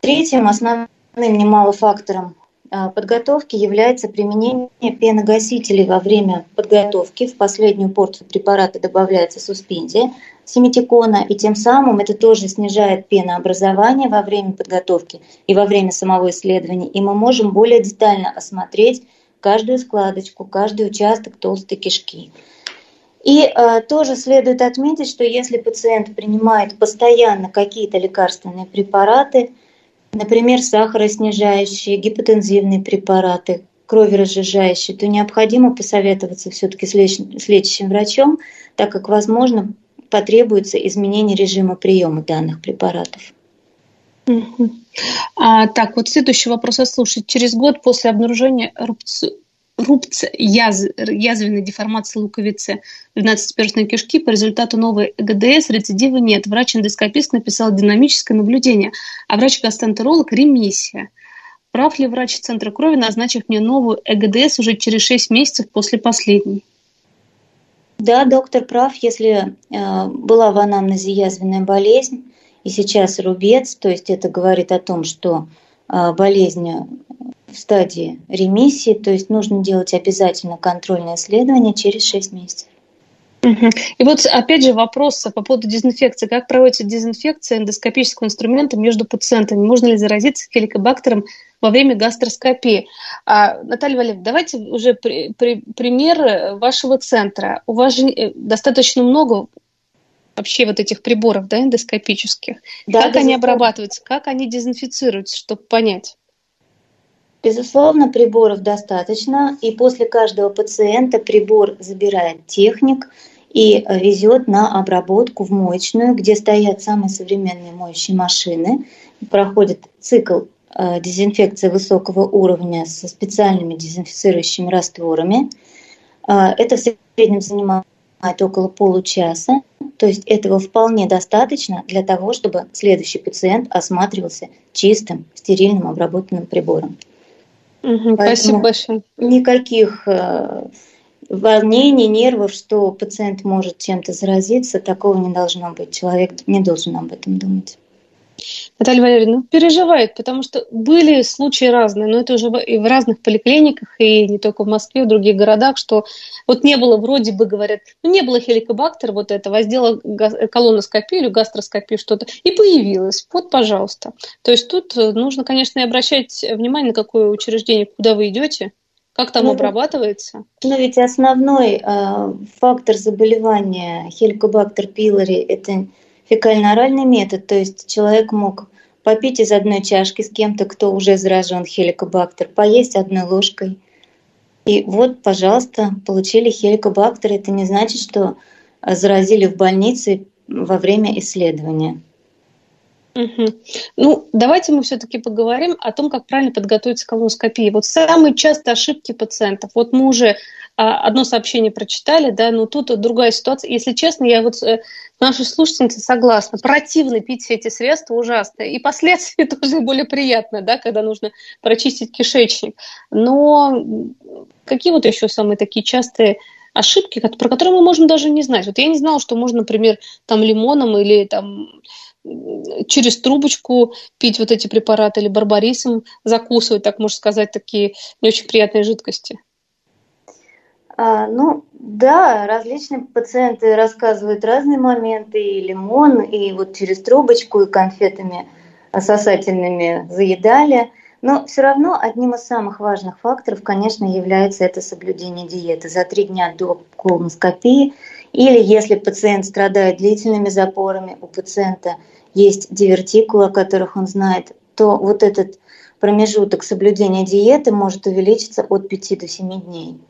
Третьим основным немало фактором подготовки является применение пеногасителей во время подготовки. В последнюю порцию препарата добавляется суспензия семитикона, и тем самым это тоже снижает пенообразование во время подготовки и во время самого исследования, и мы можем более детально осмотреть каждую складочку, каждый участок толстой кишки. И э, тоже следует отметить, что если пациент принимает постоянно какие-то лекарственные препараты, например, сахароснижающие, гипотензивные препараты, кроверазжижающие, то необходимо посоветоваться все-таки с, леч... с лечащим врачом, так как, возможно, потребуется изменение режима приема данных препаратов.
А, так, вот следующий вопрос слушать. Через год после обнаружения рубцы, рубца, яз, язвенной деформации луковицы 12-перстной кишки по результату новой ЭГДС рецидива нет. Врач-эндоскопист написал динамическое наблюдение, а врач-гастентеролог – ремиссия. Прав ли врач Центра крови, назначив мне новую ЭГДС уже через 6 месяцев после последней?
Да, доктор прав, если э, была в анамнезе язвенная болезнь, и сейчас рубец, то есть это говорит о том, что э, болезнь в стадии ремиссии, то есть нужно делать обязательно контрольное исследование через 6 месяцев.
И вот опять же вопрос по поводу дезинфекции. Как проводится дезинфекция эндоскопического инструмента между пациентами? Можно ли заразиться хеликобактером во время гастроскопии? А, Наталья Валерьевна, давайте уже при, при, пример вашего центра. У вас же э, достаточно много вообще вот этих приборов да, эндоскопических. Да, как они обрабатываются, как они дезинфицируются, чтобы понять?
Безусловно, приборов достаточно, и после каждого пациента прибор забирает техник и везет на обработку в моечную, где стоят самые современные моющие машины. Проходит цикл э, дезинфекции высокого уровня со специальными дезинфицирующими растворами. Э, это в среднем занимает около получаса. То есть этого вполне достаточно для того, чтобы следующий пациент осматривался чистым, стерильным обработанным прибором.
Угу, спасибо большое.
Никаких э, волнений, нервов, что пациент может чем-то заразиться, такого не должно быть. Человек не должен об этом думать.
Наталья Валерьевна, ну, переживает, потому что были случаи разные, но это уже и в разных поликлиниках, и не только в Москве, в других городах, что вот не было вроде бы, говорят, ну не было хеликобактера вот этого, а сделала колоноскопию или гастроскопию что-то, и появилось. Вот, пожалуйста. То есть тут э, нужно, конечно, и обращать внимание, на какое учреждение, куда вы идете, Как там ну, обрабатывается?
Ну ведь основной э, фактор заболевания хеликобактер пилори – это фекально-оральный метод, то есть человек мог попить из одной чашки с кем-то, кто уже заражен хеликобактер, поесть одной ложкой. И вот, пожалуйста, получили хеликобактер. Это не значит, что заразили в больнице во время исследования.
Угу. Ну, давайте мы все-таки поговорим о том, как правильно подготовиться к колоноскопии. Вот самые частые ошибки пациентов. Вот мы уже а, одно сообщение прочитали, да, но тут другая ситуация. Если честно, я вот нашей слушательницы согласна. Противно пить все эти средства, ужасно. И последствия тоже более приятные, да, когда нужно прочистить кишечник. Но какие вот еще самые такие частые ошибки, про которые мы можем даже не знать. Вот я не знала, что можно, например, там лимоном или там через трубочку пить вот эти препараты или барбарисом закусывать, так можно сказать, такие не очень приятные жидкости.
А, ну, да, различные пациенты рассказывают разные моменты, и лимон, и вот через трубочку, и конфетами сосательными заедали. Но все равно одним из самых важных факторов, конечно, является это соблюдение диеты. За три дня до колоноскопии или если пациент страдает длительными запорами, у пациента есть дивертикулы, о которых он знает, то вот этот промежуток соблюдения диеты может увеличиться от 5 до 7 дней.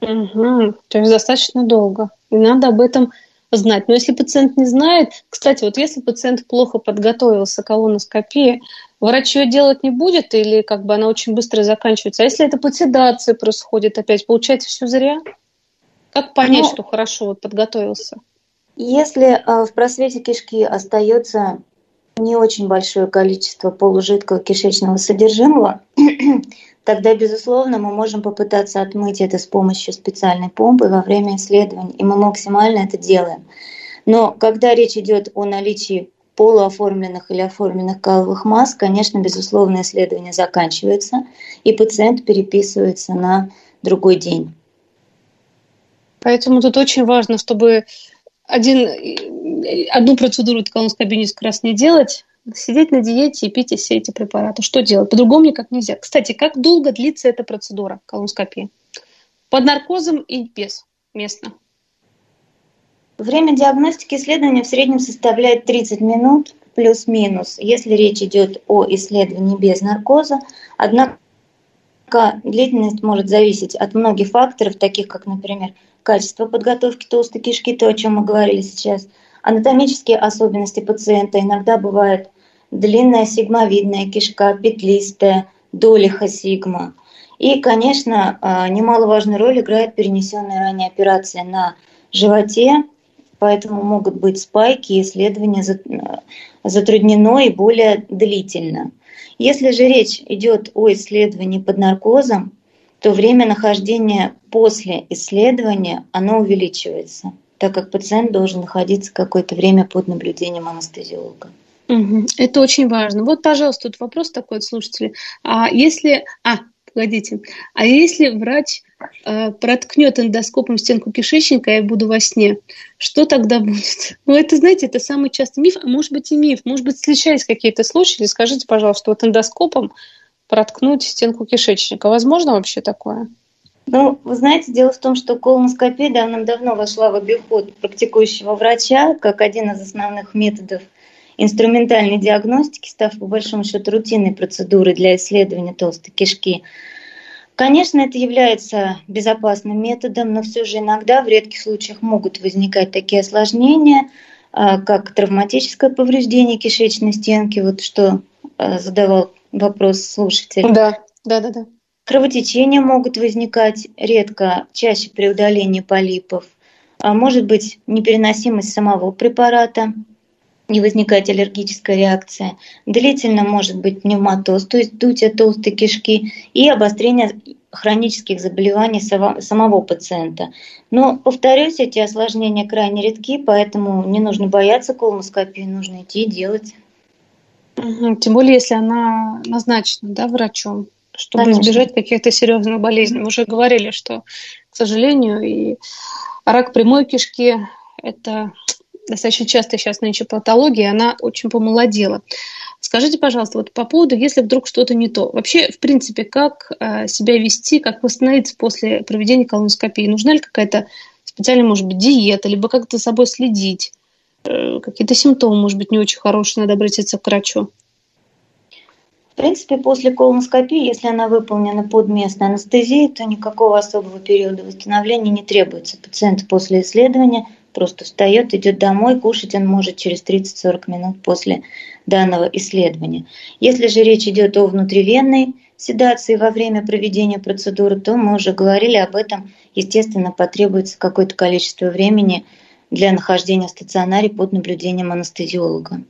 Угу, то есть достаточно долго. И надо об этом знать. Но если пациент не знает, кстати, вот если пациент плохо подготовился к колоноскопии, врач ее делать не будет или как бы она очень быстро заканчивается. А если это плацидация происходит опять, получается все зря? Как понять, ну, что хорошо вот подготовился?
Если э, в просвете кишки остается не очень большое количество полужидкого кишечного содержимого, тогда, безусловно, мы можем попытаться отмыть это с помощью специальной помпы во время исследований, и мы максимально это делаем. Но когда речь идет о наличии полуоформленных или оформленных каловых масс, конечно, безусловно, исследование заканчивается, и пациент переписывается на другой день.
Поэтому тут очень важно, чтобы один, одну процедуру колоноскопии несколько раз не делать, сидеть на диете и пить все эти препараты. Что делать? По-другому никак нельзя. Кстати, как долго длится эта процедура колоноскопии? Под наркозом и без местно?
Время диагностики исследования в среднем составляет 30 минут плюс-минус, если речь идет о исследовании без наркоза. Однако длительность может зависеть от многих факторов, таких как, например, качество подготовки толстой кишки, то, о чем мы говорили сейчас, анатомические особенности пациента. Иногда бывает длинная сигмовидная кишка, петлистая, долиха сигма. И, конечно, а, немаловажную роль играет перенесенная ранее операция на животе, поэтому могут быть спайки, исследование затруднено и более длительно. Если же речь идет о исследовании под наркозом, то время нахождения после исследования оно увеличивается, так как пациент должен находиться какое-то время под наблюдением анестезиолога.
Это очень важно. Вот, пожалуйста, тут вопрос такой от слушателей. А если... А, погодите. А если врач э, проткнет эндоскопом стенку кишечника, я буду во сне, что тогда будет? Ну, это, знаете, это самый частый миф, а может быть и миф. Может быть, встречались какие-то случаи. Скажите, пожалуйста, вот эндоскопом проткнуть стенку кишечника. Возможно вообще такое?
Ну, вы знаете, дело в том, что колоноскопия давным-давно вошла в обиход практикующего врача как один из основных методов инструментальной диагностики, став по большому счету рутинной процедурой для исследования толстой кишки. Конечно, это является безопасным методом, но все же иногда в редких случаях могут возникать такие осложнения, а, как травматическое повреждение кишечной стенки, вот что а, задавал вопрос слушателя.
Да, да, да, да.
Кровотечения могут возникать редко, чаще при удалении полипов. А может быть непереносимость самого препарата, не возникать аллергическая реакция. Длительно может быть пневматоз, то есть дутие толстой кишки и обострение хронических заболеваний самого пациента. Но, повторюсь, эти осложнения крайне редки, поэтому не нужно бояться колоноскопии, нужно идти и делать.
Угу. Тем более, если она назначена да, врачом, чтобы Конечно. избежать каких-то серьезных болезней. Мы уже говорили, что, к сожалению, и рак прямой кишки – это достаточно часто сейчас нынче патология, она очень помолодела. Скажите, пожалуйста, вот по поводу, если вдруг что-то не то. Вообще, в принципе, как э, себя вести, как восстановиться после проведения колоноскопии? Нужна ли какая-то специальная, может быть, диета, либо как-то за собой следить? Э, какие-то симптомы, может быть, не очень хорошие, надо обратиться к врачу?
В принципе, после колоноскопии, если она выполнена под местной анестезией, то никакого особого периода восстановления не требуется. Пациент после исследования просто встает, идет домой, кушать он может через 30-40 минут после данного исследования. Если же речь идет о внутривенной седации во время проведения процедуры, то мы уже говорили об этом. Естественно, потребуется какое-то количество времени для нахождения в стационаре под наблюдением анестезиолога.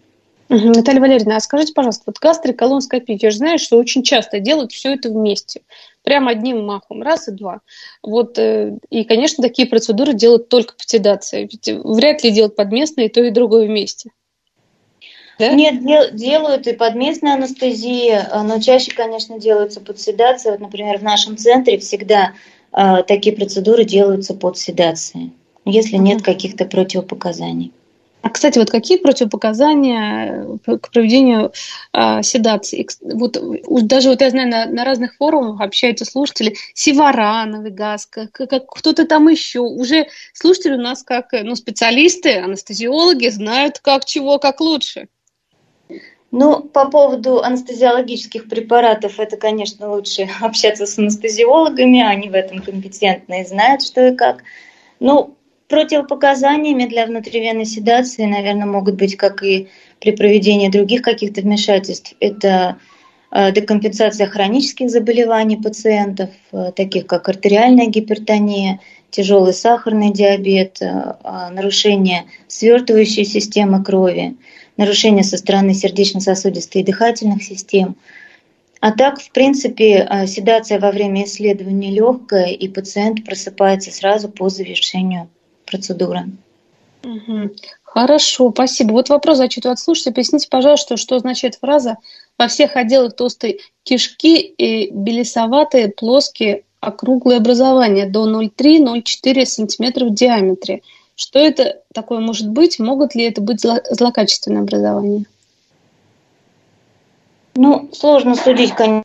Наталья Валерьевна, а скажите, пожалуйста, вот гастроколоноскопия, я же знаю, что очень часто делают все это вместе, прям одним махом, раз и два. Вот, э, и, конечно, такие процедуры делают только по седации, ведь вряд ли делают подместно и то, и другое вместе.
Да? Нет, дел, делают и под местной анестезией, но чаще, конечно, делаются под седацией. Вот, например, в нашем центре всегда э, такие процедуры делаются под седацией, если нет каких-то противопоказаний.
А, кстати, вот какие противопоказания э, к проведению э, седации? Вот даже вот я знаю, на, на разных форумах общаются слушатели, сиварановый газ, как, как кто-то там еще. Уже слушатели у нас как ну, специалисты, анестезиологи знают, как чего, как лучше.
Ну, по поводу анестезиологических препаратов, это, конечно, лучше общаться с анестезиологами, они в этом компетентны и знают, что и как. Ну, Противопоказаниями для внутривенной седации, наверное, могут быть, как и при проведении других каких-то вмешательств, это э, декомпенсация хронических заболеваний пациентов, э, таких как артериальная гипертония, тяжелый сахарный диабет, э, а, нарушение свертывающей системы крови, нарушение со стороны сердечно-сосудистой и дыхательных систем. А так, в принципе, седация во время исследования легкая, и пациент просыпается сразу по завершению процедуры.
Угу. Хорошо, спасибо. Вот вопрос зачитываю от слушателя. Поясните, пожалуйста, что означает фраза «во всех отделах толстой кишки и белесоватые плоские округлые образования до 0,3-0,4 см в диаметре». Что это такое может быть? Могут ли это быть злокачественные образования?
Ну, сложно судить, конечно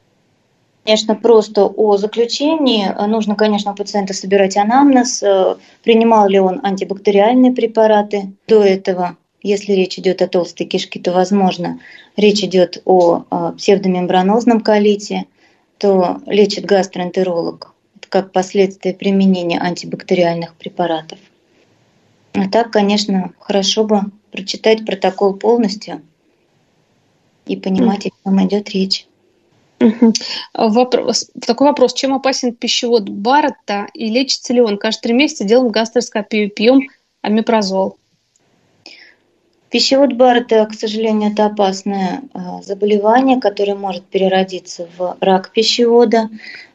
конечно, просто о заключении. Нужно, конечно, у пациента собирать анамнез, э, принимал ли он антибактериальные препараты до этого. Если речь идет о толстой кишке, то, возможно, речь идет о э, псевдомембранозном колите, то лечит гастроэнтеролог. Как последствие применения антибактериальных препаратов. А так, конечно, хорошо бы прочитать протокол полностью и понимать, о чем идет речь.
Вопрос, такой вопрос. Чем опасен пищевод Барретта и лечится ли он? Каждые три месяца делаем гастроскопию, пьем амипрозол.
Пищевод Барретта, к сожалению, это опасное а, заболевание, которое может переродиться в рак пищевода.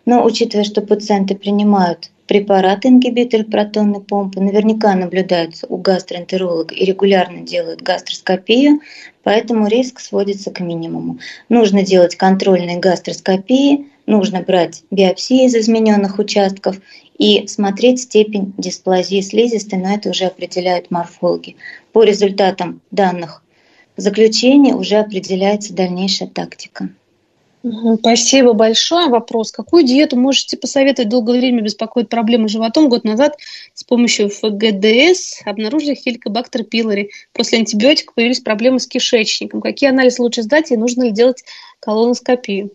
Но учитывая, что пациенты принимают препараты ингибитор протонной помпы наверняка наблюдаются у гастроэнтеролога и регулярно делают гастроскопию, поэтому риск сводится к минимуму. Нужно делать контрольные гастроскопии, нужно брать биопсии из измененных участков и смотреть степень дисплазии слизистой, но это уже определяют морфологи. По результатам данных заключений уже определяется дальнейшая тактика.
Спасибо большое. Вопрос. Какую диету можете посоветовать? Долгое время беспокоит проблемы с животом. Год назад с помощью ФГДС обнаружили хеликобактер пилори. После антибиотиков появились проблемы с кишечником. Какие анализы лучше сдать и нужно ли делать колоноскопию?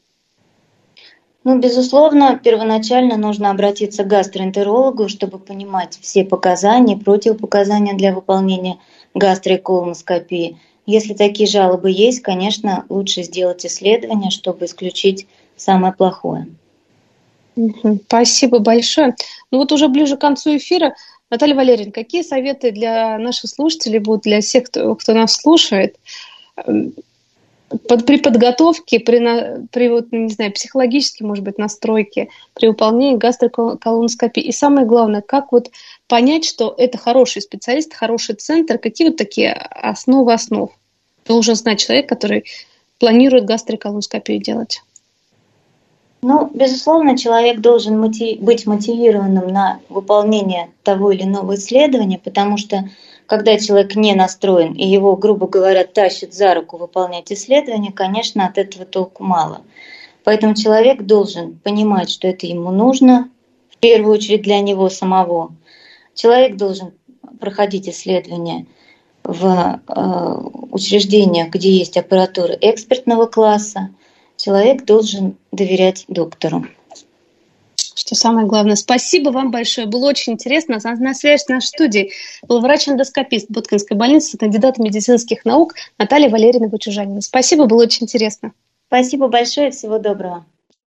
Ну, безусловно, первоначально нужно обратиться к гастроэнтерологу, чтобы понимать все показания, противопоказания для выполнения гастроколоноскопии – если такие жалобы есть, конечно, лучше сделать исследование, чтобы исключить самое плохое.
Спасибо большое. Ну вот уже ближе к концу эфира, Наталья Валерьевна, какие советы для наших слушателей будут, для всех, кто, кто нас слушает, под, при подготовке, при, при вот, не знаю, психологической, может быть, настройке, при выполнении гастроколоноскопии. И самое главное, как вот понять, что это хороший специалист, хороший центр, какие вот такие основы основ должен знать человек, который планирует гастроколоноскопию делать?
Ну, безусловно, человек должен мотив... быть мотивированным на выполнение того или иного исследования, потому что когда человек не настроен и его, грубо говоря, тащит за руку выполнять исследование, конечно, от этого толку мало. Поэтому человек должен понимать, что это ему нужно, в первую очередь для него самого. Человек должен проходить исследования в э, учреждениях, где есть аппаратура экспертного класса. Человек должен доверять доктору.
Что самое главное. Спасибо вам большое. Было очень интересно. На, на связи с нашей студией был врач-эндоскопист Боткинской больницы, кандидат медицинских наук Наталья Валерьевна Бачужанина. Спасибо, было очень интересно.
Спасибо большое. Всего доброго.